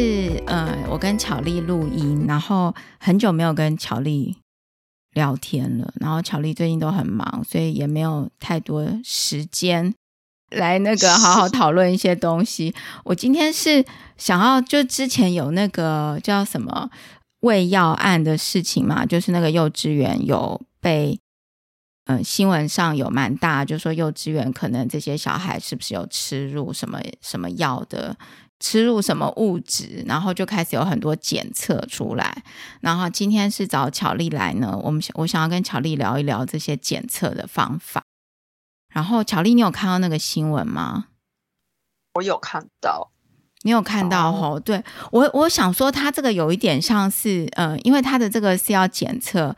是呃，我跟巧丽录音，然后很久没有跟巧丽聊天了，然后巧丽最近都很忙，所以也没有太多时间来那个好好讨论一些东西。我今天是想要，就之前有那个叫什么喂药案的事情嘛，就是那个幼稚园有被。嗯、新闻上有蛮大，就说幼稚园可能这些小孩是不是有吃入什么什么药的，吃入什么物质，然后就开始有很多检测出来。然后今天是找巧丽来呢，我们我想要跟巧丽聊一聊这些检测的方法。然后巧丽，你有看到那个新闻吗？我有看到，你有看到吼？哦、对我，我想说，它这个有一点像是，呃，因为它的这个是要检测。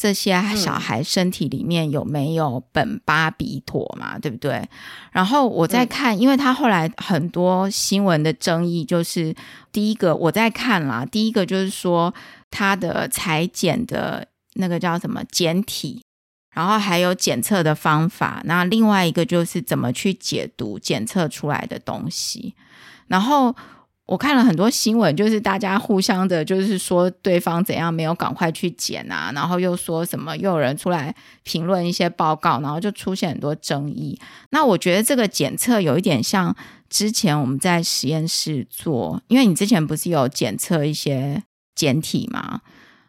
这些小孩身体里面有没有苯巴比妥嘛？对不对？然后我在看，因为他后来很多新闻的争议，就是第一个我在看啦，第一个就是说他的裁剪的那个叫什么简体，然后还有检测的方法，那另外一个就是怎么去解读检测出来的东西，然后。我看了很多新闻，就是大家互相的，就是说对方怎样没有赶快去检啊，然后又说什么，又有人出来评论一些报告，然后就出现很多争议。那我觉得这个检测有一点像之前我们在实验室做，因为你之前不是有检测一些检体吗？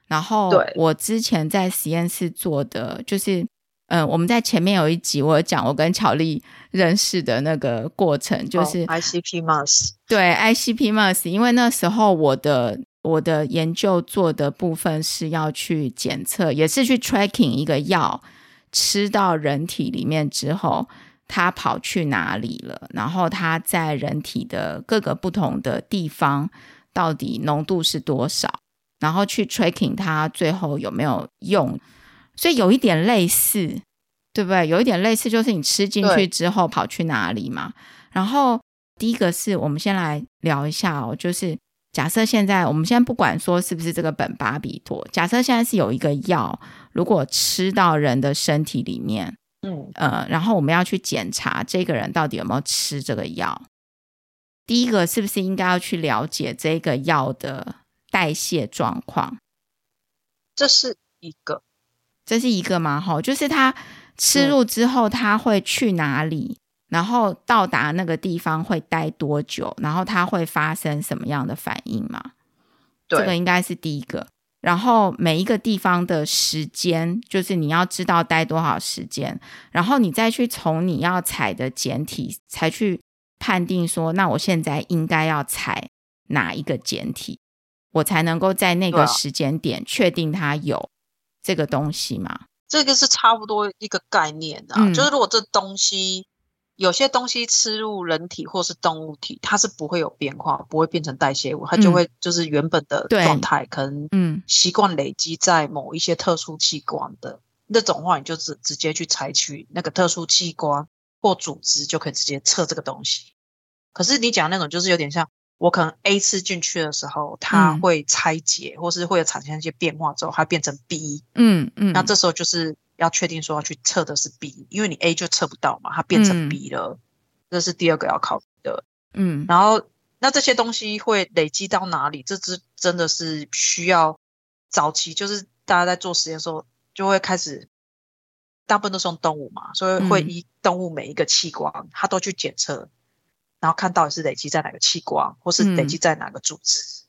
然后我之前在实验室做的就是。嗯，我们在前面有一集，我有讲我跟巧丽认识的那个过程，就是 ICP Mouse。对 ICP Mouse，因为那时候我的我的研究做的部分是要去检测，也是去 tracking 一个药吃到人体里面之后，它跑去哪里了，然后它在人体的各个不同的地方到底浓度是多少，然后去 tracking 它最后有没有用。所以有一点类似，对不对？有一点类似，就是你吃进去之后跑去哪里嘛？然后第一个是我们先来聊一下哦，就是假设现在我们先不管说是不是这个苯巴比妥，假设现在是有一个药，如果吃到人的身体里面，嗯呃，然后我们要去检查这个人到底有没有吃这个药。第一个是不是应该要去了解这个药的代谢状况？这是一个。这是一个嘛？哈，就是他吃入之后，他会去哪里？嗯、然后到达那个地方会待多久？然后他会发生什么样的反应吗？这个应该是第一个。然后每一个地方的时间，就是你要知道待多少时间，然后你再去从你要采的简体，才去判定说，那我现在应该要采哪一个简体，我才能够在那个时间点确定它有。这个东西嘛，这个是差不多一个概念的，啊，嗯、就是如果这东西有些东西吃入人体或是动物体，它是不会有变化，不会变成代谢物，它就会就是原本的状态，嗯、可能嗯习惯累积在某一些特殊器官的、嗯、那种话，你就直直接去采取那个特殊器官或组织，就可以直接测这个东西。可是你讲那种就是有点像。我可能 A 吃进去的时候，它会拆解，嗯、或是会有产生一些变化之后，它变成 B。嗯嗯，嗯那这时候就是要确定说要去测的是 B，因为你 A 就测不到嘛，它变成 B 了，嗯、这是第二个要考虑的。嗯，然后那这些东西会累积到哪里？这只真的是需要早期，就是大家在做实验的时候就会开始，大部分都是用动物嘛，所以会依动物每一个器官，嗯、它都去检测。然后看到底是累积在哪个器官，或是累积在哪个组织，嗯、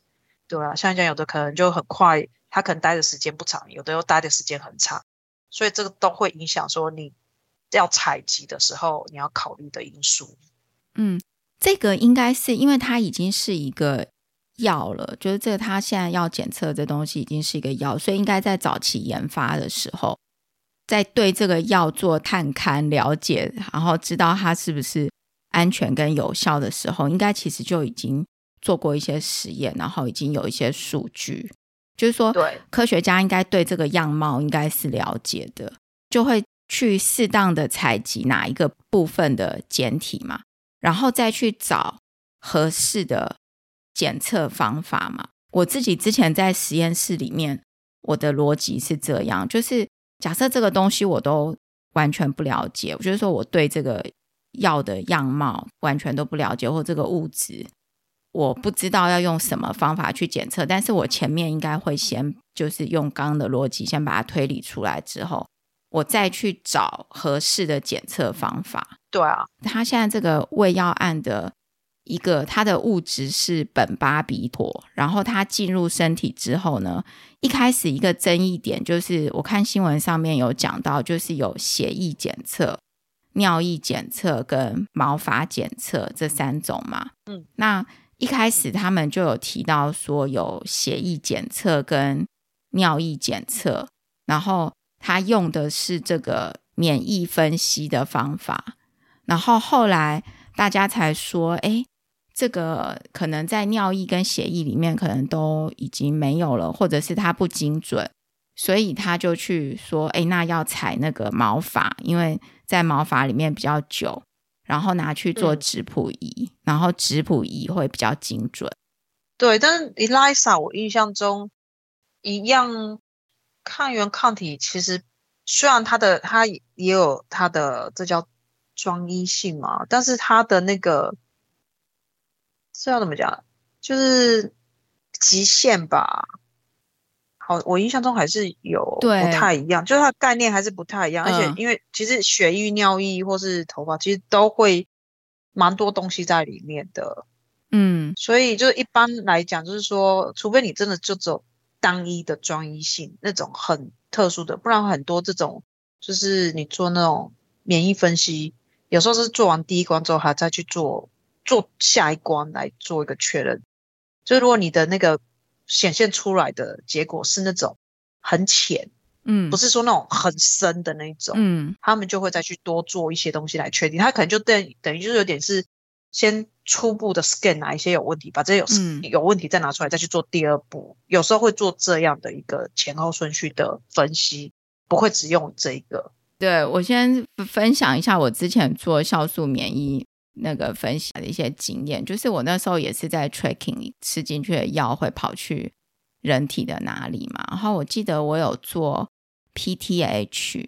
对啊，像这样有的可能就很快，他可能待的时间不长，有的又待的时间很长，所以这个都会影响说你要采集的时候你要考虑的因素。嗯，这个应该是因为它已经是一个药了，就是这个它现在要检测的这东西已经是一个药，所以应该在早期研发的时候，在对这个药做探勘了解，然后知道它是不是。安全跟有效的时候，应该其实就已经做过一些实验，然后已经有一些数据，就是说，对科学家应该对这个样貌应该是了解的，就会去适当的采集哪一个部分的简体嘛，然后再去找合适的检测方法嘛。我自己之前在实验室里面，我的逻辑是这样，就是假设这个东西我都完全不了解，我就是说我对这个。药的样貌完全都不了解，或这个物质我不知道要用什么方法去检测，但是我前面应该会先就是用刚刚的逻辑先把它推理出来之后，我再去找合适的检测方法。对啊，他现在这个胃药案的一个它的物质是苯巴比妥，然后它进入身体之后呢，一开始一个争议点就是我看新闻上面有讲到，就是有血液检测、尿液检测跟毛发检测这三种嘛。嗯，那。一开始他们就有提到说有血液检测跟尿液检测，然后他用的是这个免疫分析的方法，然后后来大家才说，哎，这个可能在尿液跟血液里面可能都已经没有了，或者是它不精准，所以他就去说，哎，那要采那个毛发，因为在毛发里面比较久。然后拿去做质谱仪，嗯、然后质谱仪会比较精准。对，但是 ELISA 我印象中一样抗原抗体，其实虽然它的它也有它的这叫专一性嘛，但是它的那个是要怎么讲，就是极限吧。好，我印象中还是有不太一样，就是它的概念还是不太一样，嗯、而且因为其实血液、尿液或是头发，其实都会蛮多东西在里面的，嗯，所以就一般来讲，就是说，除非你真的就只有单一的专一性那种很特殊的，不然很多这种就是你做那种免疫分析，有时候是做完第一关之后，还再去做做下一关来做一个确认，就是如果你的那个。显现出来的结果是那种很浅，嗯，不是说那种很深的那种，嗯，他们就会再去多做一些东西来确定，他可能就等等于就是有点是先初步的 scan 哪一些有问题，把这些有、嗯、有问题再拿出来，再去做第二步，有时候会做这样的一个前后顺序的分析，不会只用这一个。对，我先分享一下我之前做酵素免疫。那个分享的一些经验，就是我那时候也是在 tracking 吃进去的药会跑去人体的哪里嘛。然后我记得我有做 PTH，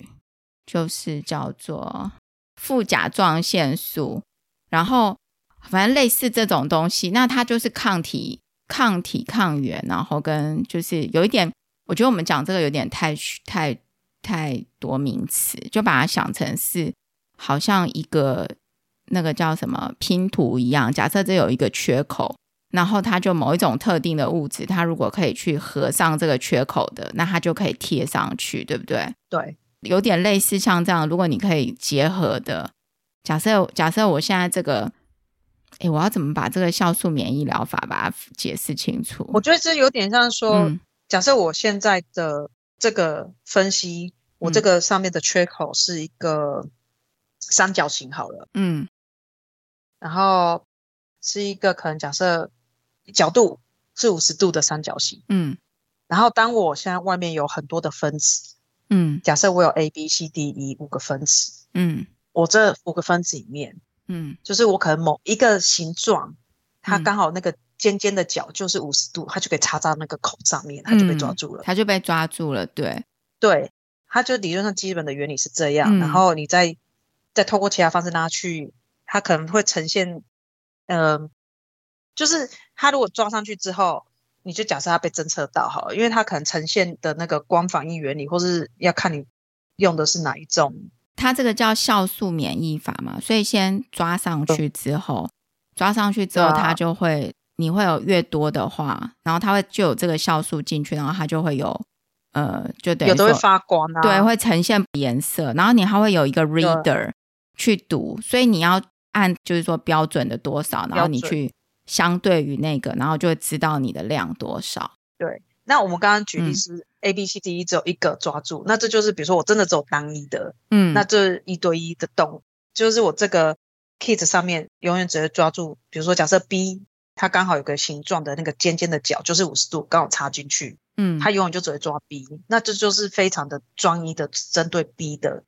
就是叫做副甲状腺素，然后反正类似这种东西，那它就是抗体、抗体、抗原，然后跟就是有一点，我觉得我们讲这个有点太太太多名词，就把它想成是好像一个。那个叫什么拼图一样，假设这有一个缺口，然后它就某一种特定的物质，它如果可以去合上这个缺口的，那它就可以贴上去，对不对？对，有点类似像这样，如果你可以结合的，假设假设我现在这个，哎，我要怎么把这个酵素免疫疗法把它解释清楚？我觉得这有点像说，嗯、假设我现在的这个分析，我这个上面的缺口是一个三角形，好了，嗯。然后是一个可能假设角度是五十度的三角形，嗯，然后当我现在外面有很多的分子，嗯，假设我有 A B C D E 五个分子，嗯，我这五个分子里面，嗯，就是我可能某一个形状，它刚好那个尖尖的角就是五十度，它就可以插到那个口上面，它就被抓住了，它就被抓住了，对，对，它就理论上基本的原理是这样，然后你再再透过其他方式让它去。它可能会呈现，嗯、呃，就是它如果抓上去之后，你就假设它被侦测到好了，因为它可能呈现的那个光反应原理，或是要看你用的是哪一种。它这个叫酵素免疫法嘛，所以先抓上去之后，嗯、抓上去之后，它就会，啊、你会有越多的话，然后它会就有这个酵素进去，然后它就会有，呃，就等于有的会发光啊，对，会呈现颜色，然后你还会有一个 reader 去读，所以你要。按就是说标准的多少，然后你去相对于那个，然后就会知道你的量多少。对，那我们刚刚举例是 A、B、C、D、E 只有一个抓住，嗯、那这就是比如说我真的只有单一的，嗯，那这一对一的动，就是我这个 kit 上面永远只会抓住，比如说假设 B 它刚好有个形状的那个尖尖的角，就是五十度刚好插进去，嗯，它永远就只会抓 B，那这就是非常的专一的针对 B 的。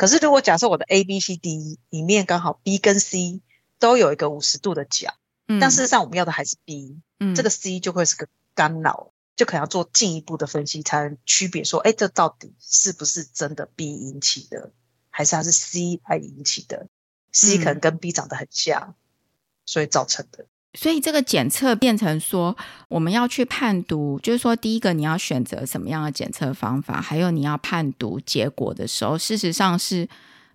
可是，如果假设我的 A、B、C、D 里面刚好 B 跟 C 都有一个五十度的角，嗯，但事实上我们要的还是 B，嗯，这个 C 就会是个干扰，就可能要做进一步的分析，才能区别说，哎，这到底是不是真的 B 引起的，还是它是 C 来引起的？C 可能跟 B 长得很像，所以造成的。所以这个检测变成说，我们要去判读，就是说，第一个你要选择什么样的检测方法，还有你要判读结果的时候，事实上是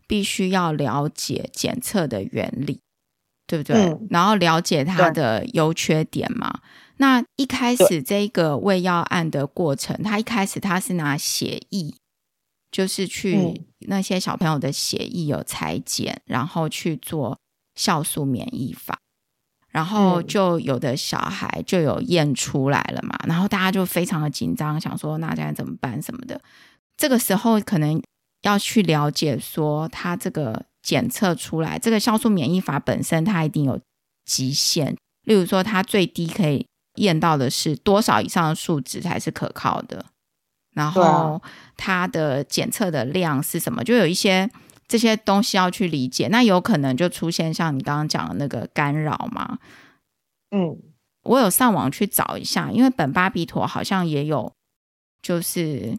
必须要了解检测的原理，对不对？嗯、然后了解它的优缺点嘛。那一开始这个胃药案的过程，他一开始他是拿血液，就是去那些小朋友的血液有裁剪，然后去做酵素免疫法。然后就有的小孩就有验出来了嘛，嗯、然后大家就非常的紧张，想说那现在怎么办什么的。这个时候可能要去了解说，他这个检测出来，这个酵素免疫法本身它一定有极限，例如说它最低可以验到的是多少以上的数值才是可靠的，然后它的检测的量是什么，就有一些。这些东西要去理解，那有可能就出现像你刚刚讲的那个干扰嘛？嗯，我有上网去找一下，因为本巴比妥好像也有，就是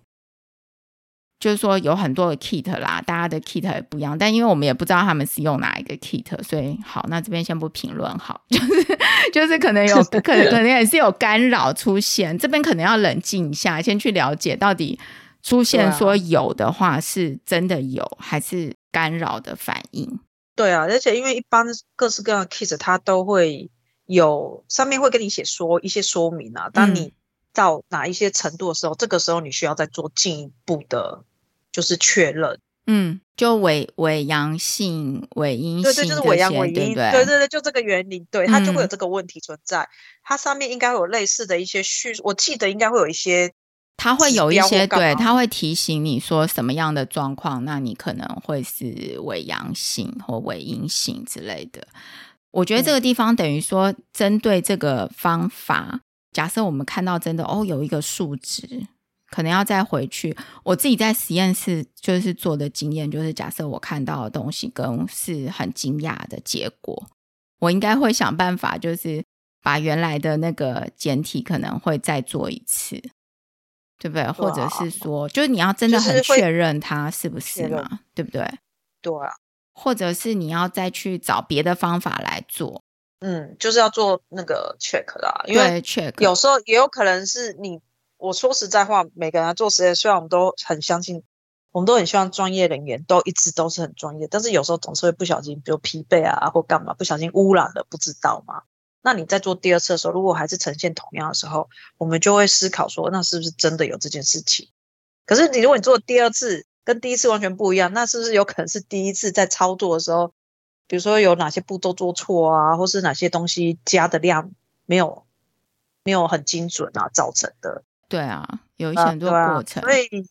就是说有很多的 kit 啦，大家的 kit 也不一样，但因为我们也不知道他们是用哪一个 kit，所以好，那这边先不评论好，就是就是可能有 可能可能也是有干扰出现，这边可能要冷静一下，先去了解到底。出现说有的话是真的有，啊、还是干扰的反应？对啊，而且因为一般各式各样的 case，它都会有上面会跟你写说一些说明啊。当你到哪一些程度的时候，嗯、这个时候你需要再做进一步的，就是确认。嗯，就伪伪阳性、伪阴性，对对，就是伪阳伪阴，对对，对对对，就这个原理，对它就会有这个问题存在。嗯、它上面应该会有类似的一些叙述，我记得应该会有一些。它会有一些对，它会提醒你说什么样的状况，那你可能会是伪阳性或伪阴性之类的。我觉得这个地方等于说，针对这个方法，嗯、假设我们看到真的哦有一个数值，可能要再回去。我自己在实验室就是做的经验，就是假设我看到的东西跟是很惊讶的结果，我应该会想办法，就是把原来的那个简体可能会再做一次。对不对？或者是说，就是你要真的很确认它是不是嘛？对不对？对啊。或者是你要再去找别的方法来做。嗯，就是要做那个 check 啦，因为 check 有时候也有可能是你。我说实在话，每个人做实验，虽然我们都很相信，我们都很希望专业人员都一直都是很专业，但是有时候总是会不小心，比如疲惫啊，或干嘛，不小心污染了，不知道吗？那你在做第二次的时候，如果还是呈现同样的时候，我们就会思考说，那是不是真的有这件事情？可是你如果你做第二次跟第一次完全不一样，那是不是有可能是第一次在操作的时候，比如说有哪些步骤做错啊，或是哪些东西加的量没有没有很精准啊造成的？对啊，有一些很多过程。啊、所以，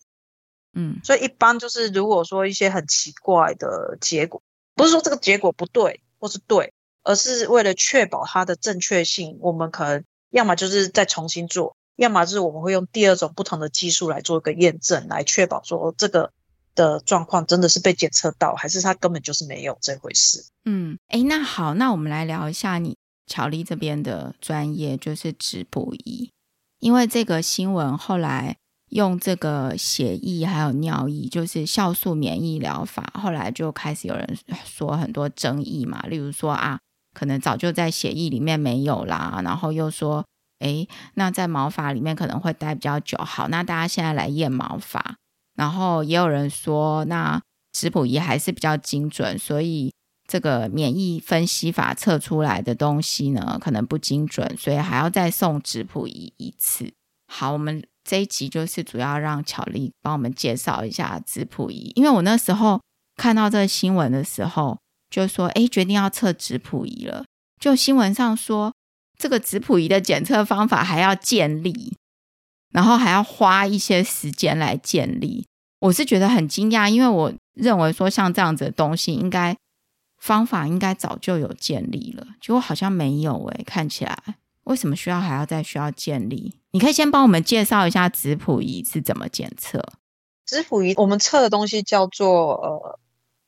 嗯，所以一般就是如果说一些很奇怪的结果，不是说这个结果不对或是对。而是为了确保它的正确性，我们可能要么就是再重新做，要么就是我们会用第二种不同的技术来做一个验证，来确保说这个的状况真的是被检测到，还是它根本就是没有这回事。嗯，诶，那好，那我们来聊一下你巧立这边的专业，就是质谱仪，因为这个新闻后来用这个血液还有尿液，就是酵素免疫疗法，后来就开始有人说很多争议嘛，例如说啊。可能早就在血液里面没有啦，然后又说，诶，那在毛发里面可能会待比较久。好，那大家现在来验毛发，然后也有人说，那质谱仪还是比较精准，所以这个免疫分析法测出来的东西呢，可能不精准，所以还要再送质谱仪一次。好，我们这一集就是主要让巧丽帮我们介绍一下质谱仪，因为我那时候看到这个新闻的时候。就说，哎，决定要测质谱仪了。就新闻上说，这个质谱仪的检测方法还要建立，然后还要花一些时间来建立。我是觉得很惊讶，因为我认为说像这样子的东西，应该方法应该早就有建立了，结果好像没有。哎，看起来为什么需要还要再需要建立？你可以先帮我们介绍一下质谱仪是怎么检测？质谱仪我们测的东西叫做呃。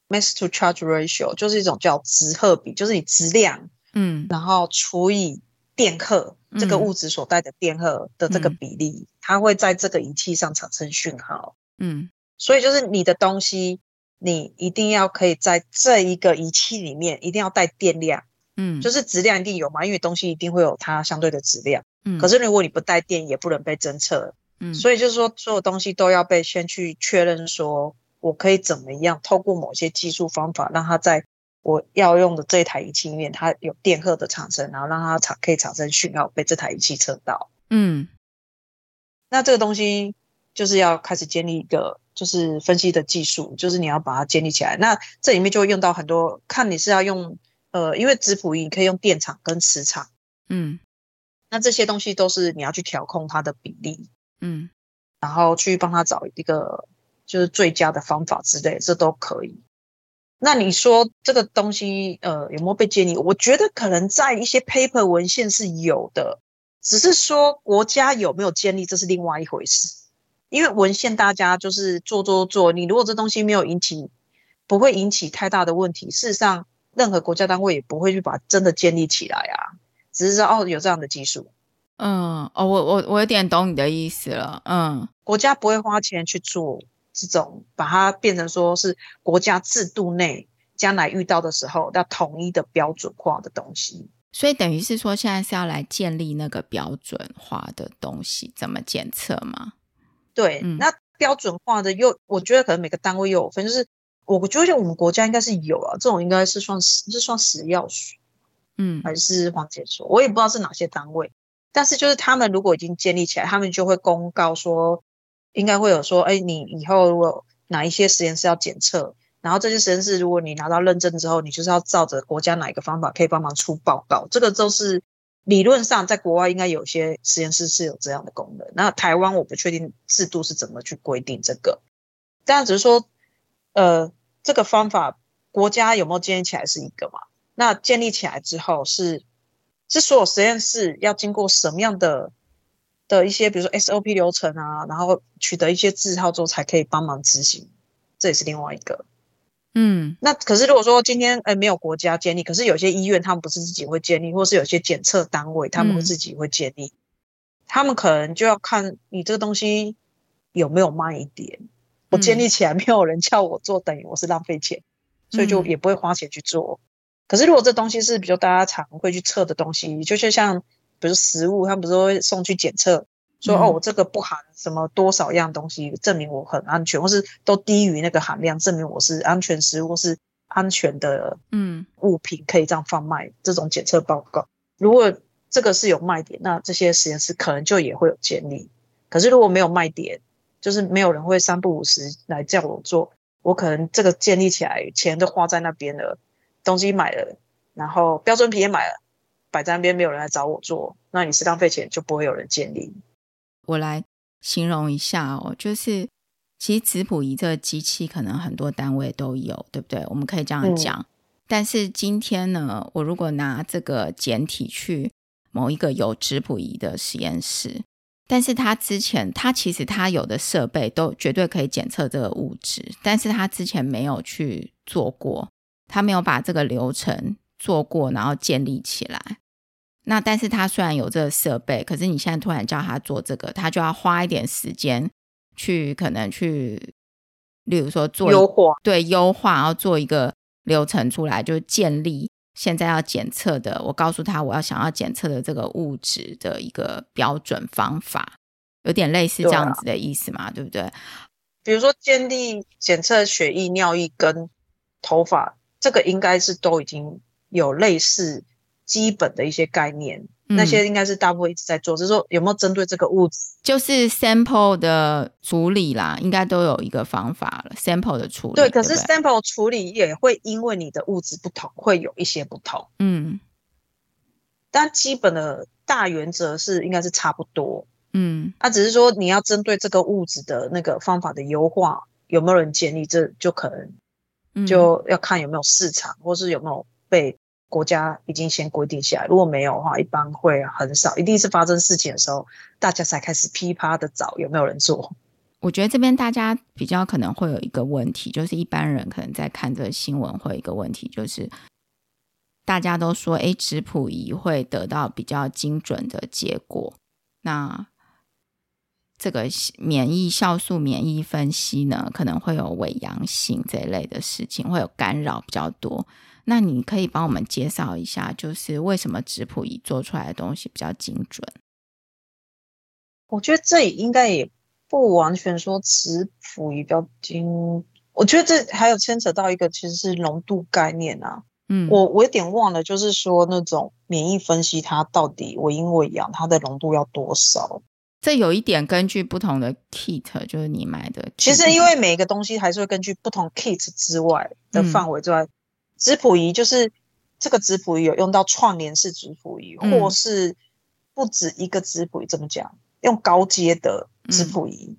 Mass to charge ratio 就是一种叫质荷比，就是你质量，嗯，然后除以电荷，嗯、这个物质所带的电荷的这个比例，嗯、它会在这个仪器上产生讯号，嗯，所以就是你的东西，你一定要可以在这一个仪器里面，一定要带电量，嗯，就是质量一定有嘛，因为东西一定会有它相对的质量。嗯，可是如果你不带电，也不能被侦测。嗯，所以就是说，所有东西都要被先去确认，说我可以怎么样透过某些技术方法，让它在我要用的这台仪器里面，它有电荷的产生，然后让它产可以产生讯号，被这台仪器测到。嗯，那这个东西就是要开始建立一个就是分析的技术，就是你要把它建立起来。那这里面就会用到很多，看你是要用呃，因为质谱仪可以用电场跟磁场。嗯，那这些东西都是你要去调控它的比例。嗯，然后去帮他找一个就是最佳的方法之类，这都可以。那你说这个东西呃有没有被建立？我觉得可能在一些 paper 文献是有的，只是说国家有没有建立，这是另外一回事。因为文献大家就是做做做，你如果这东西没有引起，不会引起太大的问题，事实上任何国家单位也不会去把真的建立起来啊，只是说哦有这样的技术。嗯，哦，我我我有点懂你的意思了。嗯，国家不会花钱去做这种，把它变成说是国家制度内将来遇到的时候要统一的标准化的东西。所以等于是说，现在是要来建立那个标准化的东西，怎么检测吗？对，嗯、那标准化的又，我觉得可能每个单位又有分，就是我觉得我们国家应该是有啊，这种应该是算是算食药署，嗯，还是黄检所，我也不知道是哪些单位。但是就是他们如果已经建立起来，他们就会公告说，应该会有说，哎，你以后如果哪一些实验室要检测，然后这些实验室如果你拿到认证之后，你就是要照着国家哪一个方法可以帮忙出报告，这个都是理论上在国外应该有些实验室是有这样的功能。那台湾我不确定制度是怎么去规定这个，但只是说，呃，这个方法国家有没有建立起来是一个嘛？那建立起来之后是。是所有实验室要经过什么样的的一些，比如说 SOP 流程啊，然后取得一些字号之后才可以帮忙执行，这也是另外一个。嗯，那可是如果说今天诶没有国家建立，可是有些医院他们不是自己会建立，或是有些检测单位他们会自己会建立，嗯、他们可能就要看你这个东西有没有慢一点。我建立起来没有人叫我做，等于我是浪费钱，所以就也不会花钱去做。可是，如果这东西是比较大家常会去测的东西，就是像比如食物，他们不是会送去检测，说、嗯、哦，我这个不含什么多少样东西，证明我很安全，或是都低于那个含量，证明我是安全食物，或是安全的嗯物品可以这样贩卖。这种检测报告，如果这个是有卖点，那这些实验室可能就也会有建立。可是如果没有卖点，就是没有人会三不五时来叫我做，我可能这个建立起来，钱都花在那边了。东西买了，然后标准品也买了，摆在那边没有人来找我做，那你是浪费钱，就不会有人建立。我来形容一下哦，就是其实质谱仪这个机器可能很多单位都有，对不对？我们可以这样讲。嗯、但是今天呢，我如果拿这个简体去某一个有质谱仪的实验室，但是他之前他其实他有的设备都绝对可以检测这个物质，但是他之前没有去做过。他没有把这个流程做过，然后建立起来。那但是他虽然有这个设备，可是你现在突然叫他做这个，他就要花一点时间去，可能去，例如说做优化，对，优化，然后做一个流程出来，就建立现在要检测的。我告诉他，我要想要检测的这个物质的一个标准方法，有点类似这样子的意思嘛，对，不对？比如说建立检测血液、尿液跟头发。这个应该是都已经有类似基本的一些概念，嗯、那些应该是大部分一直在做。就是说有没有针对这个物质，就是 sample 的处理啦，应该都有一个方法了。sample 的处理，对，可是 sample 处理也会因为你的物质不同，会有一些不同。嗯，但基本的大原则是应该是差不多。嗯，那、啊、只是说你要针对这个物质的那个方法的优化，有没有人建立，这就可能。就要看有没有市场，或是有没有被国家已经先规定下来。如果没有的话，一般会很少。一定是发生事情的时候，大家才开始噼啪的找有没有人做。我觉得这边大家比较可能会有一个问题，就是一般人可能在看这个新闻会有一个问题，就是大家都说，诶，质谱仪会得到比较精准的结果。那这个免疫酵素免疫分析呢，可能会有伪阳性这一类的事情，会有干扰比较多。那你可以帮我们介绍一下，就是为什么质谱仪做出来的东西比较精准？我觉得这也应该也不完全说质谱仪比较精，我觉得这还有牵扯到一个其实是浓度概念啊。嗯，我我有点忘了，就是说那种免疫分析，它到底伪阴伪阳，它的浓度要多少？这有一点根据不同的 kit，就是你买的。其实因为每一个东西还是会根据不同 kit 之外的范围之外。嗯质谱仪就是这个质谱仪有用到串联式质谱仪，嗯、或是不止一个质谱仪。怎么讲？用高阶的质谱仪，嗯、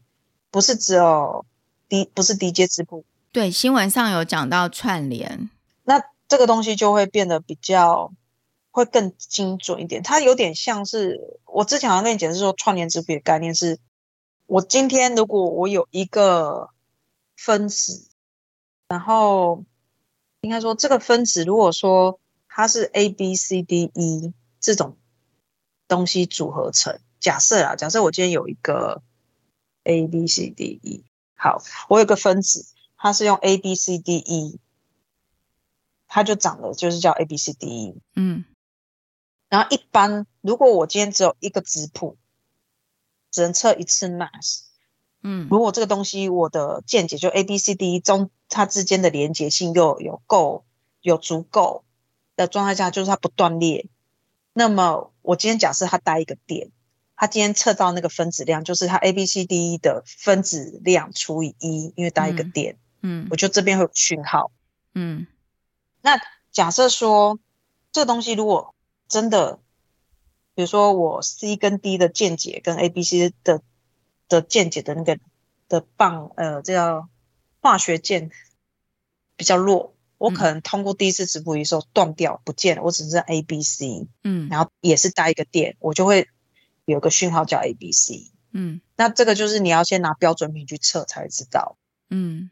不是只有低，不是低阶质谱。对，新闻上有讲到串联，那这个东西就会变得比较会更精准一点。它有点像是我之前好像跟你解释说，串联质谱仪的概念是：我今天如果我有一个分子，然后。应该说，这个分子如果说它是 A B C D E 这种东西组合成，假设啊，假设我今天有一个 A B C D E，好，我有个分子，它是用 A B C D E，它就长得就是叫 A B C D E，嗯，然后一般如果我今天只有一个质谱，只能测一次 mass。嗯，如果这个东西我的见解就 A B C D 中它之间的连结性又有够有足够的状态下，就是它不断裂。那么我今天假设它带一个电，它今天测到那个分子量就是它 A B C D 的分子量除以一，因为带一个电。嗯，我就这边会有讯号。嗯，那假设说这个东西如果真的，比如说我 C 跟 D 的见解跟 A B C 的。的见解的那个的棒，呃，这叫化学键比较弱，我可能通过第一次质谱仪时候断掉不见了，我只剩 A、B、C，嗯，然后也是带一个电，我就会有个讯号叫 A、B、C，嗯，那这个就是你要先拿标准品去测才知道，嗯，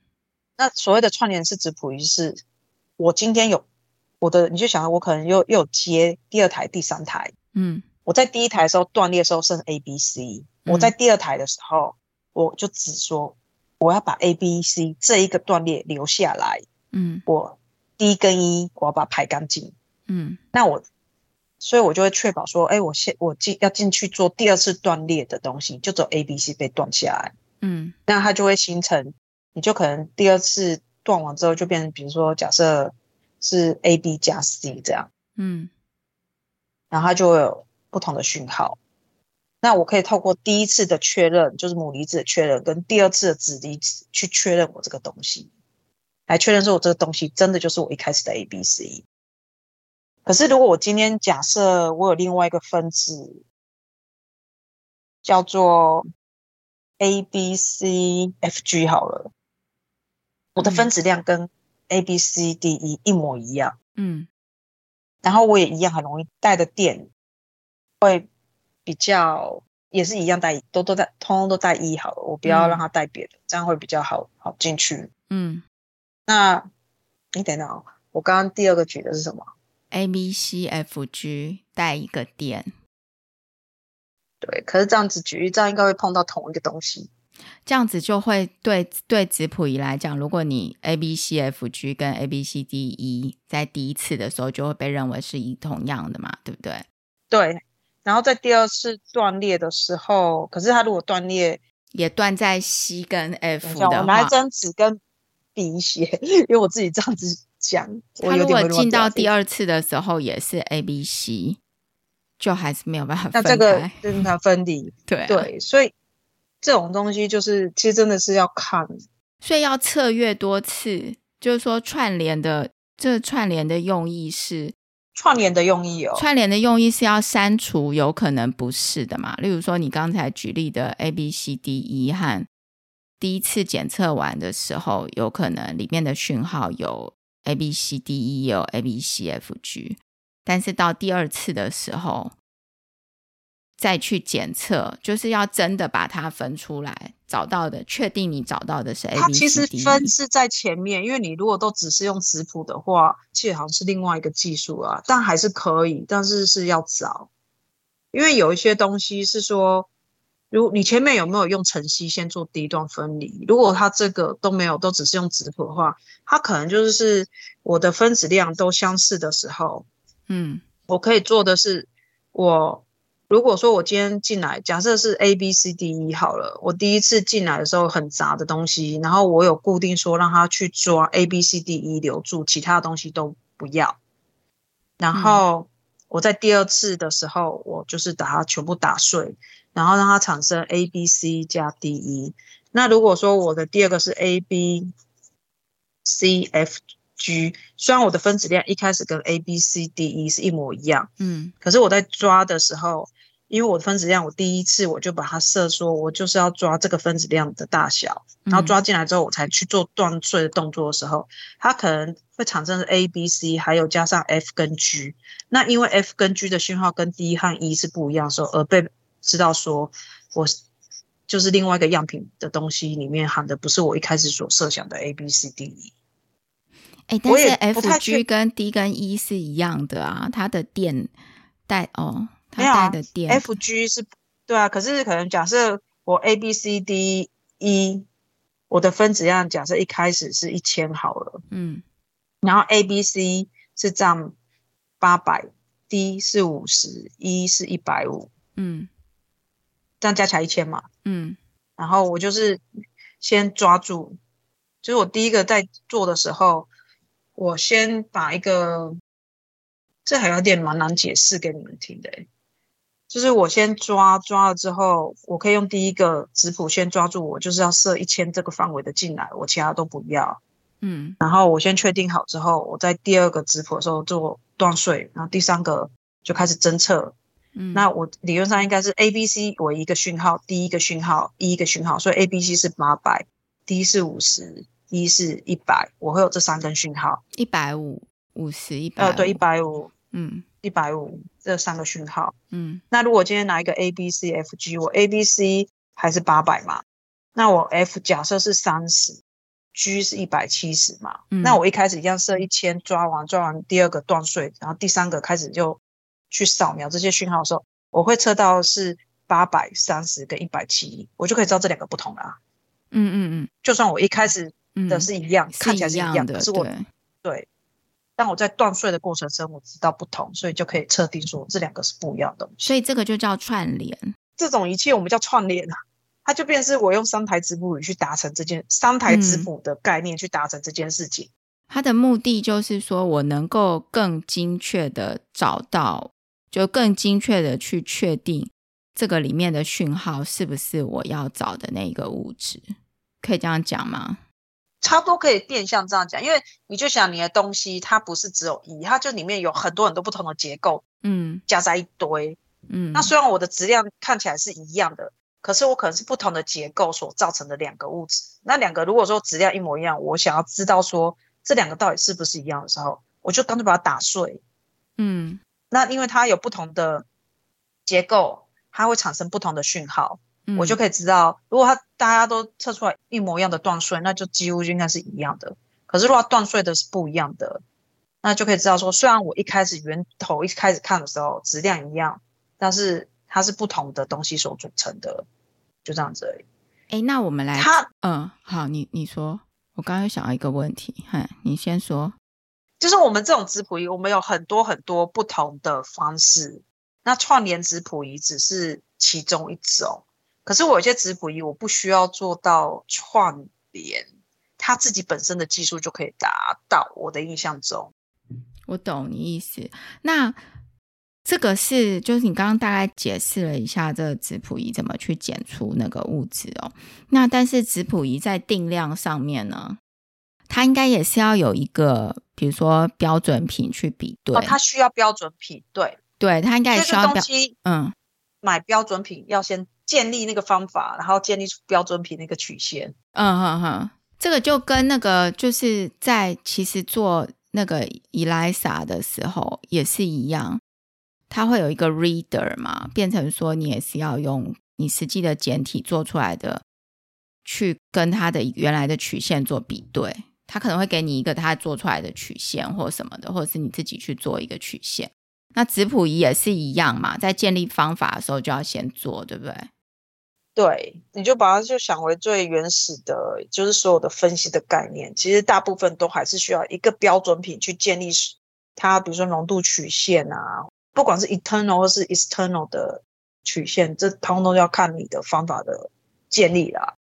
那所谓的串联式质谱仪是，我今天有我的，你就想我可能又又有接第二台、第三台，嗯，我在第一台的时候断裂的时候剩 A、B、C。我在第二台的时候，我就只说我要把 A、B、C 这一个断裂留下来。嗯，我 D 跟一我要把它排干净。嗯，那我，所以我就会确保说，哎，我先我进要进去做第二次断裂的东西，就只有 A、B、C 被断下来。嗯，那它就会形成，你就可能第二次断完之后就变成，比如说假设是 A、B 加 C 这样。嗯，然后它就会有不同的讯号。那我可以透过第一次的确认，就是母离子的确认，跟第二次的子离子去确认我这个东西，来确认说我这个东西真的就是我一开始的 A、B、C。可是如果我今天假设我有另外一个分子叫做 A、B、C、F、G 好了，我的分子量跟 A、B、C、D、E 一模一样，嗯，然后我也一样很容易带的电会。比较也是一样带，都都带，通通都带一好了，我不要让它带别的，嗯、这样会比较好好进去。嗯，那你等等，我刚刚第二个举的是什么？A B C F G 带一个电。对，可是这样子举，这样应该会碰到同一个东西，这样子就会对对质谱仪来讲，如果你 A B C F G 跟 A B C D E 在第一次的时候就会被认为是一同样的嘛，对不对？对。然后在第二次断裂的时候，可是它如果断裂也断在 C 跟 F 的话，我拿一张纸跟笔写，因为我自己这样子讲。它如果进到第二次的时候也是 A、B、C，就还是没有办法分开。那这个跟它分离，对、啊、对，所以这种东西就是其实真的是要看，所以要测越多次，就是说串联的这串联的用意是。串联的用意哦，串联的用意是要删除有可能不是的嘛？例如说你刚才举例的 A B C D E 和第一次检测完的时候，有可能里面的讯号有 A B C D E 有 A B C F G，但是到第二次的时候。再去检测，就是要真的把它分出来，找到的，确定你找到的是 A、B、C、D。它其实分是在前面，因为你如果都只是用质谱的话，其实好像是另外一个技术啊，但还是可以，但是是要找，因为有一些东西是说，如你前面有没有用晨曦先做第一段分离？如果它这个都没有，都只是用质谱的话，它可能就是我的分子量都相似的时候，嗯，我可以做的是，我如果说我今天进来，假设是 A B C D E 好了，我第一次进来的时候很杂的东西，然后我有固定说让他去抓 A B C D E 留住，其他的东西都不要，然后我在第二次的时候，我就是把它全部打碎。然后让它产生 A、B、C 加 D、E。那如果说我的第二个是 A、B、C、F、G，虽然我的分子量一开始跟 A、B、C、D、E 是一模一样，嗯，可是我在抓的时候，因为我的分子量，我第一次我就把它设说，我就是要抓这个分子量的大小，然后抓进来之后，我才去做断碎的动作的时候，它可能会产生 A、B、C，还有加上 F 跟 G。那因为 F 跟 G 的讯号跟 D 和 E 是不一样的时候，而被知道说，我就是另外一个样品的东西里面含的不是我一开始所设想的 A B C D E。哎，但是 F G 跟 D 跟 E 是一样的啊，它的电带哦，它带的电、啊、F G 是对啊，可是可能假设我 A B C D E，我的分子量假设一开始是一千好了，嗯，然后 A B C 是占八百，D 是五十，E 是一百五，嗯。这样加起来一千嘛，嗯，然后我就是先抓住，就是我第一个在做的时候，我先把一个，这还有点蛮难解释给你们听的，就是我先抓抓了之后，我可以用第一个质谱先抓住，我就是要设一千这个范围的进来，我其他都不要，嗯，然后我先确定好之后，我在第二个质谱的时候做断碎，然后第三个就开始侦测。嗯、那我理论上应该是 A、B、C 为一个讯号，第一个讯号，E 一个讯号，所以 A、B、C 是八百，D 是五十一是一百，我会有这三根讯号，一百五、五十、一百，呃，对，一百五，嗯，一百五这三个讯号，嗯，那如果今天拿一个 A、B、C、F、G，我 A、B、C 还是八百嘛，那我 F 假设是三十，G 是一百七十嘛，嗯，那我一开始一样设一千，抓完抓完第二个断碎，然后第三个开始就。去扫描这些讯号的时候，我会测到是八百三十跟一百七，我就可以知道这两个不同了啊。嗯嗯嗯，就算我一开始的是一样，嗯、看起来是一样的，可是我对，对，但我在断碎的过程中，我知道不同，所以就可以测定说这两个是不一样的。所以这个就叫串联。这种仪器我们叫串联啊，它就变成是我用三台质谱仪去达成这件三台质谱的概念去达成这件事情。嗯、它的目的就是说我能够更精确的找到。就更精确的去确定这个里面的讯号是不是我要找的那一个物质，可以这样讲吗？差不多可以变相这样讲，因为你就想你的东西，它不是只有一，它就里面有很多很多不同的结构，嗯，加在一堆，嗯。那虽然我的质量看起来是一样的，可是我可能是不同的结构所造成的两个物质。那两个如果说质量一模一样，我想要知道说这两个到底是不是一样的时候，我就干脆把它打碎，嗯。那因为它有不同的结构，它会产生不同的讯号，嗯，我就可以知道，如果它大家都测出来一模一样的断碎，那就几乎就应该是一样的。可是如果断碎的是不一样的，那就可以知道说，虽然我一开始源头一开始看的时候质量一样，但是它是不同的东西所组成的，就这样子而已。哎，那我们来，它嗯，好，你你说，我刚刚又想到一个问题，嗨，你先说。就是我们这种质谱仪，我们有很多很多不同的方式。那串联质谱仪只是其中一种。可是我有些质谱仪，我不需要做到串联，它自己本身的技术就可以达到。我的印象中，我懂你意思。那这个是，就是你刚刚大概解释了一下这个质谱仪怎么去检出那个物质哦。那但是质谱仪在定量上面呢，它应该也是要有一个。比如说标准品去比对，哦，它需要标准品，对，对，它应该也需要东西，嗯，买标准品要先建立那个方法，然后建立出标准品那个曲线，嗯哼哼，这个就跟那个就是在其实做那个 ELISA 的时候也是一样，它会有一个 reader 嘛，变成说你也是要用你实际的简体做出来的，去跟它的原来的曲线做比对。他可能会给你一个他做出来的曲线或什么的，或者是你自己去做一个曲线。那质谱仪也是一样嘛，在建立方法的时候就要先做，对不对？对，你就把它就想为最原始的，就是所有的分析的概念，其实大部分都还是需要一个标准品去建立它，比如说浓度曲线啊，不管是 internal 或是 external 的曲线，这通通要看你的方法的建立啦。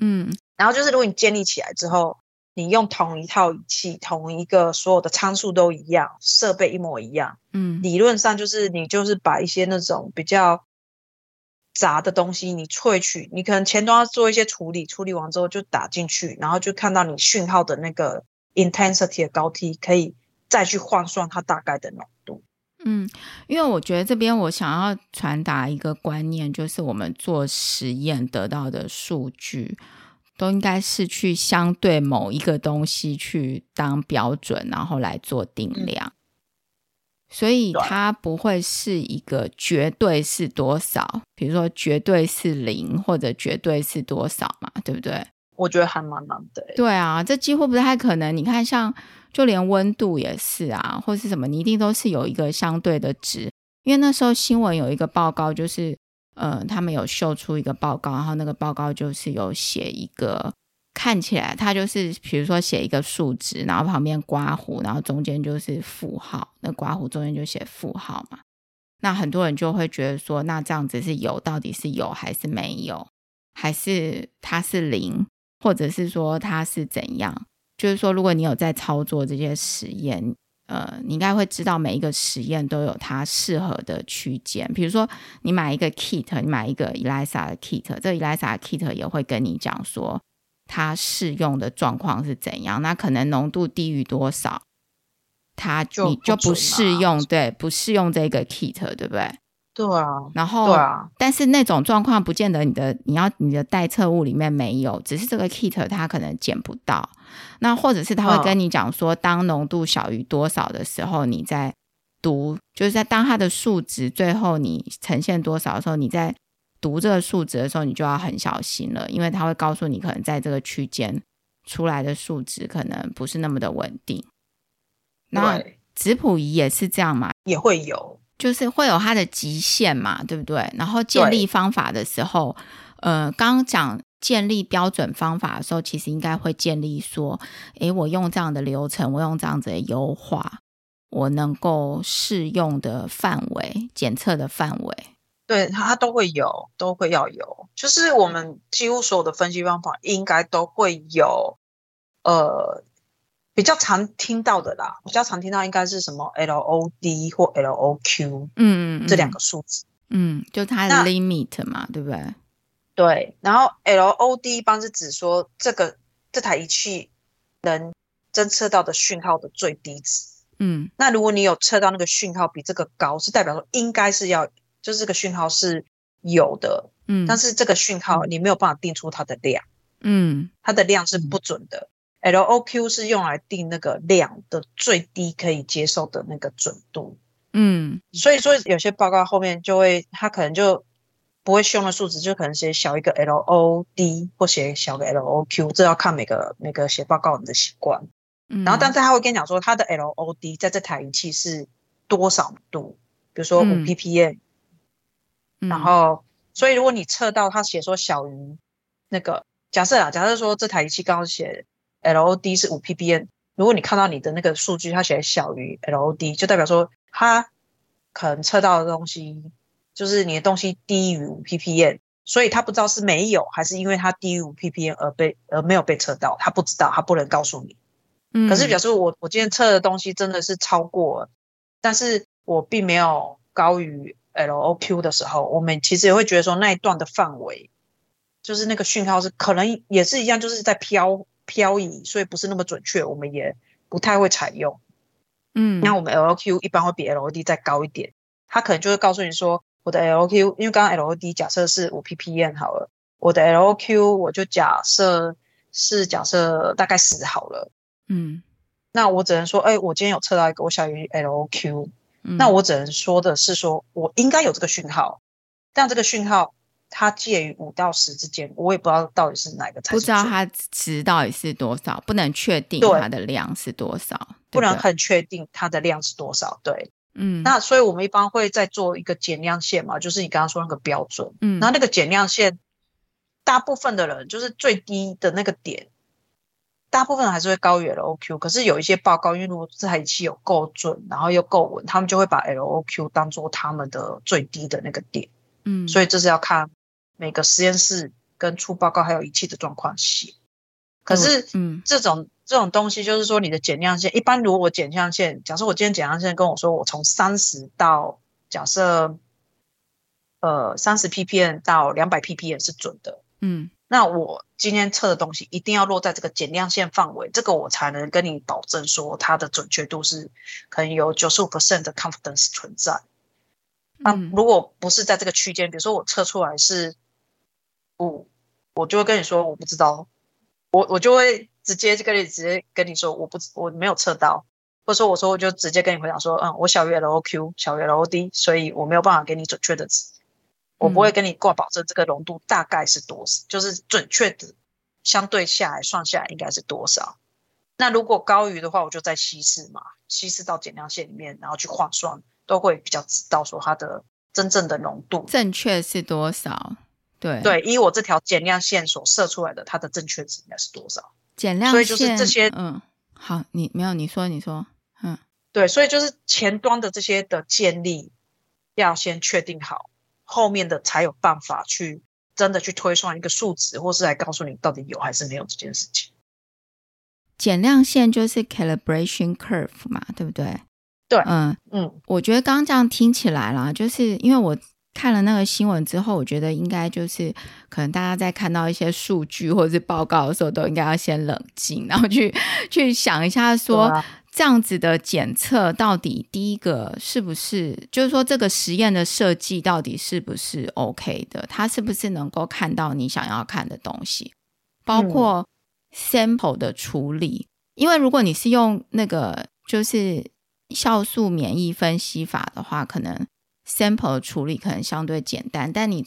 嗯，然后就是如果你建立起来之后，你用同一套仪器，同一个所有的参数都一样，设备一模一样，嗯，理论上就是你就是把一些那种比较。杂的东西你萃取，你可能前端要做一些处理，处理完之后就打进去，然后就看到你讯号的那个 intensity 的高低，可以再去换算它大概的浓度。嗯，因为我觉得这边我想要传达一个观念，就是我们做实验得到的数据，都应该是去相对某一个东西去当标准，然后来做定量。嗯所以它不会是一个绝对是多少，比如说绝对是零或者绝对是多少嘛，对不对？我觉得还蛮难的。对啊，这几乎不太可能。你看，像就连温度也是啊，或是什么，你一定都是有一个相对的值。因为那时候新闻有一个报告，就是呃，他们有秀出一个报告，然后那个报告就是有写一个。看起来它就是，比如说写一个数值，然后旁边刮弧，然后中间就是负号，那刮弧中间就写负号嘛。那很多人就会觉得说，那这样子是有，到底是有还是没有？还是它是零，或者是说它是怎样？就是说，如果你有在操作这些实验，呃，你应该会知道每一个实验都有它适合的区间。比如说，你买一个 kit，你买一个 ELISA 的 kit，这 ELISA 的 kit 也会跟你讲说。它适用的状况是怎样？那可能浓度低于多少，它就你就不适用，对，不适用这个 kit，对不对？对啊。然后，对啊。但是那种状况不见得你的你要你的待测物里面没有，只是这个 kit 它可能捡不到。那或者是他会跟你讲说，当浓度小于多少的时候，你在读，就是在当它的数值最后你呈现多少的时候，你在。读这个数值的时候，你就要很小心了，因为它会告诉你，可能在这个区间出来的数值可能不是那么的稳定。那质谱仪也是这样嘛？也会有，就是会有它的极限嘛，对不对？然后建立方法的时候，呃，刚刚讲建立标准方法的时候，其实应该会建立说，诶，我用这样的流程，我用这样子的优化，我能够适用的范围，检测的范围。对，它都会有，都会要有。就是我们几乎所有的分析方法，应该都会有，呃，比较常听到的啦。比较常听到应该是什么 LOD 或 LOQ，嗯嗯，这两个数字，嗯，就它的 limit 嘛，对不对？对。然后 LOD 一般是指说这个这台仪器能侦测到的讯号的最低值。嗯。那如果你有测到那个讯号比这个高，是代表说应该是要。就是这个讯号是有的，嗯，但是这个讯号你没有办法定出它的量，嗯，它的量是不准的。LOQ 是用来定那个量的最低可以接受的那个准度，嗯，所以说有些报告后面就会，它可能就不会用的数值，就可能写小一个 LOD 或写小个 LOQ，这要看每个每个写报告人的习惯。嗯，然后但是他会跟你讲说，它的 LOD 在这台仪器是多少度，比如说五 ppm。嗯然后，所以如果你测到它写说小于那个，假设啊，假设说这台仪器刚刚写 LOD 是五 ppm，如果你看到你的那个数据它写小于 LOD，就代表说它可能测到的东西就是你的东西低于五 ppm，所以它不知道是没有还是因为它低于五 ppm 而被而没有被测到，它不知道，它不能告诉你。嗯，可是表示我我今天测的东西真的是超过，但是我并没有高于。LOQ 的时候，我们其实也会觉得说那一段的范围，就是那个讯号是可能也是一样，就是在漂漂移，所以不是那么准确，我们也不太会采用。嗯，那我们 LOQ 一般会比 LOD 再高一点，它可能就会告诉你说，我的 LOQ，因为刚刚 LOD 假设是五 ppm 好了，我的 LOQ 我就假设是假设大概十好了。嗯，那我只能说，哎、欸，我今天有测到一个我小于 LOQ。那我只能说的是说，说我应该有这个讯号，但这个讯号它介于五到十之间，我也不知道到底是哪个才是。不知道它值到底是多少，不能确定它的量是多少，不能很确定它的量是多少。对，嗯，那所以我们一般会再做一个减量线嘛，就是你刚刚说那个标准，嗯，然后那个减量线大部分的人就是最低的那个点，大部分还是会高于 LOQ。可是有一些报告，因为如果这台仪器有够准，然后又够稳，他们就会把 LOQ 当做他们的最低的那个点。嗯，所以这是要看每个实验室跟出报告还有仪器的状况写。可是，嗯，这种这种东西就是说，你的减量线，一般如果我减量线，假设我今天减量线跟我说，我从三十到假设，呃，三十 ppm 到两百 ppm 是准的，嗯，那我今天测的东西一定要落在这个减量线范围，这个我才能跟你保证说它的准确度是可能有九十五 percent 的 confidence 存在。那如果不是在这个区间，比如说我测出来是五，我就会跟你说我不知道。我我就会直接就跟你直接跟你说，我不我没有测到，或者说我说我就直接跟你回答说，嗯，我小于 LOQ，小于 LOD，所以我没有办法给你准确的值，我不会跟你挂保证这个浓度大概是多少，就是准确的相对下来算下来应该是多少。那如果高于的话，我就再稀释嘛，稀释到减量线里面，然后去换算，都会比较知道说它的真正的浓度正确是多少。对对，以我这条减量线所设出来的，它的正确值应该是多少？减量线，所以就是这些，嗯，好，你没有，你说，你说，嗯，对，所以就是前端的这些的建立要先确定好，后面的才有办法去真的去推算一个数值，或是来告诉你到底有还是没有这件事情。减量线就是 calibration curve 嘛，对不对？对，嗯嗯，我觉得刚刚这样听起来啦，就是因为我。看了那个新闻之后，我觉得应该就是可能大家在看到一些数据或者是报告的时候，都应该要先冷静，然后去去想一下说，说这样子的检测到底第一个是不是，就是说这个实验的设计到底是不是 OK 的？它是不是能够看到你想要看的东西？包括 sample 的处理，因为如果你是用那个就是酵素免疫分析法的话，可能。sample 的处理可能相对简单，但你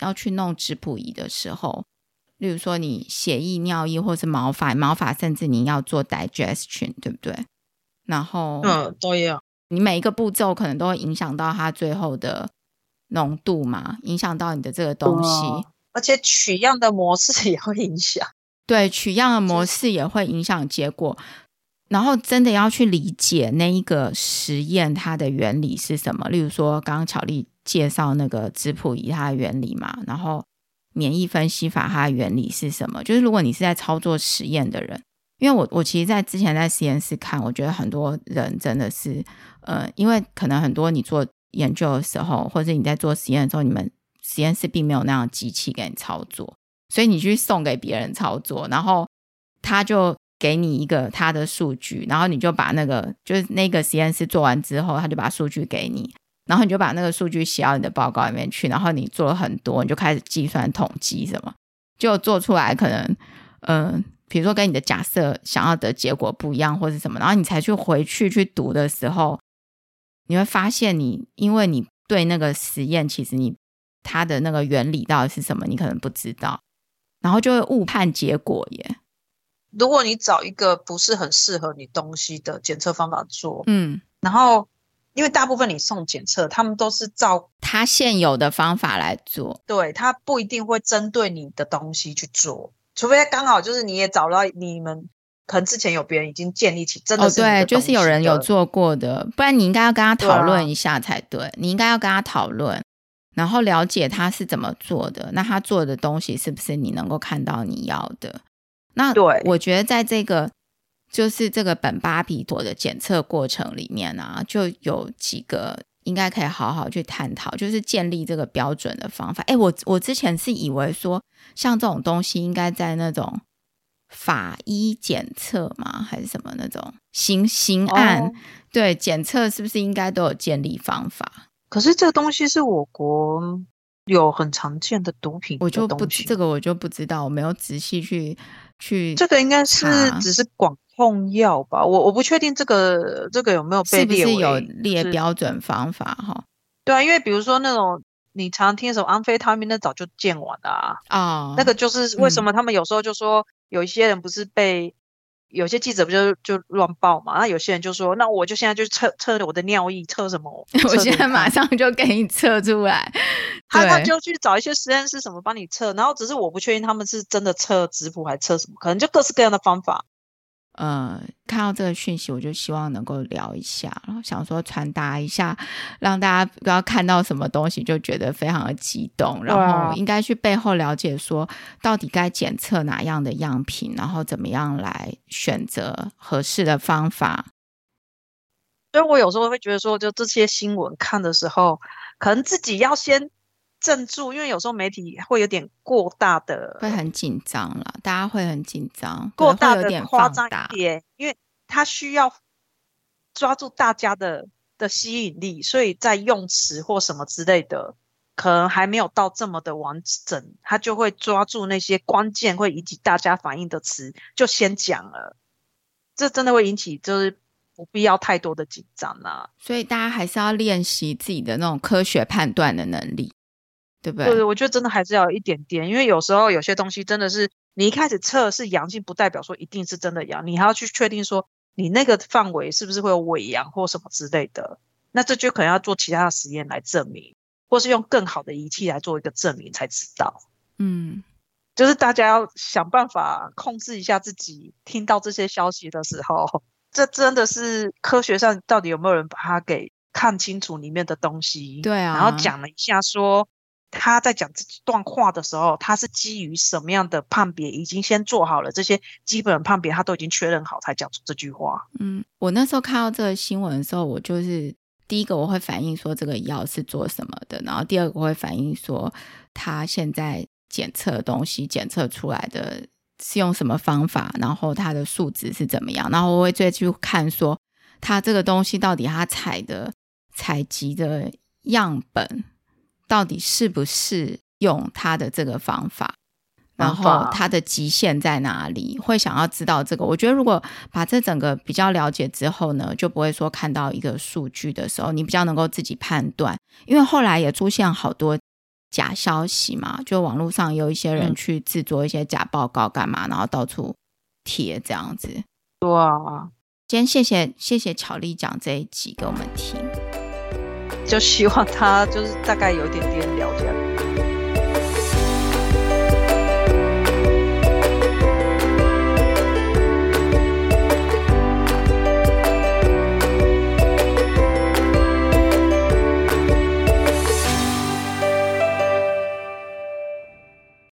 要去弄质谱仪的时候，例如说你血液、尿液或是毛发，毛发甚至你要做 digestion，对不对？然后，嗯，都要。你每一个步骤可能都会影响到它最后的浓度嘛，影响到你的这个东西，嗯，而且取样的模式也会影响。对，取样的模式也会影响结果。然后真的要去理解那一个实验它的原理是什么，例如说刚刚巧丽介绍那个质谱仪它的原理嘛，然后免疫分析法它的原理是什么？就是如果你是在操作实验的人，因为我我其实在之前在实验室看，我觉得很多人真的是呃，因为可能很多你做研究的时候，或者你在做实验的时候，你们实验室并没有那样机器给你操作，所以你去送给别人操作，然后他就。给你一个他的数据，然后你就把那个就是那个实验室做完之后，他就把数据给你，然后你就把那个数据写到你的报告里面去，然后你做了很多，你就开始计算统计什么，就做出来可能，嗯、呃，比如说跟你的假设想要的结果不一样或是什么，然后你才去回去去读的时候，你会发现你因为你对那个实验其实你它的那个原理到底是什么，你可能不知道，然后就会误判结果耶。如果你找一个不是很适合你东西的检测方法做，嗯，然后因为大部分你送检测，他们都是照他现有的方法来做，对，他不一定会针对你的东西去做，除非刚好就是你也找到你们可能之前有别人已经建立起真的对，就是有人有做过的，不然你应该要跟他讨论一下才对，对啊、你应该要跟他讨论，然后了解他是怎么做的，那他做的东西是不是你能够看到你要的？那对，我觉得在这个就是这个苯巴比妥的检测过程里面啊，就有几个应该可以好好去探讨，就是建立这个标准的方法。哎，我我之前是以为说，像这种东西应该在那种法医检测吗？还是什么那种刑刑案？哦、对，检测是不是应该都有建立方法？可是这个东西是我国有很常见的毒品的，我就不这个我就不知道，我没有仔细去。去这个应该是只是广控药吧，我我不确定这个这个有没有被列是不是有列标准方法哈？对啊，因为比如说那种你常听什么安非他命，那早就见完了啊。啊，那个就是为什么他们有时候就说有一些人不是被有些记者不就就乱报嘛？那有些人就说，那我就现在就测测我的尿液，测什么？我现在马上就给你测出来。他他就去找一些实验室什么帮你测，然后只是我不确定他们是真的测质谱还测什么，可能就各式各样的方法。呃，看到这个讯息，我就希望能够聊一下，然后想说传达一下，让大家不要看到什么东西就觉得非常的激动，然后应该去背后了解说，到底该检测哪样的样品，然后怎么样来选择合适的方法。所以我有时候会觉得说，就这些新闻看的时候，可能自己要先。镇住，因为有时候媒体会有点过大的，会很紧张了，大家会很紧张，过大的夸张一点，因为他需要抓住大家的的吸引力，所以在用词或什么之类的，可能还没有到这么的完整，他就会抓住那些关键会引起大家反应的词，就先讲了，这真的会引起就是不必要太多的紧张啦，所以大家还是要练习自己的那种科学判断的能力。对不对？对，我觉得真的还是要一点点，因为有时候有些东西真的是你一开始测是阳性，不代表说一定是真的阳，你还要去确定说你那个范围是不是会有伪阳或什么之类的，那这就可能要做其他的实验来证明，或是用更好的仪器来做一个证明才知道。嗯，就是大家要想办法控制一下自己听到这些消息的时候，这真的是科学上到底有没有人把它给看清楚里面的东西？对啊，然后讲了一下说。他在讲这段话的时候，他是基于什么样的判别？已经先做好了这些基本判别，他都已经确认好才讲出这句话。嗯，我那时候看到这个新闻的时候，我就是第一个我会反映说这个药是做什么的，然后第二个我会反映说他现在检测的东西检测出来的是用什么方法，然后它的数值是怎么样，然后我会再去看说他这个东西到底他采的采集的样本。到底是不是用他的这个方法，然后他的极限在哪里？会想要知道这个。我觉得如果把这整个比较了解之后呢，就不会说看到一个数据的时候，你比较能够自己判断。因为后来也出现好多假消息嘛，就网络上有一些人去制作一些假报告干嘛，然后到处贴这样子。哇！今天谢谢谢谢巧丽讲这一集给我们听。就希望他就是大概有点点了。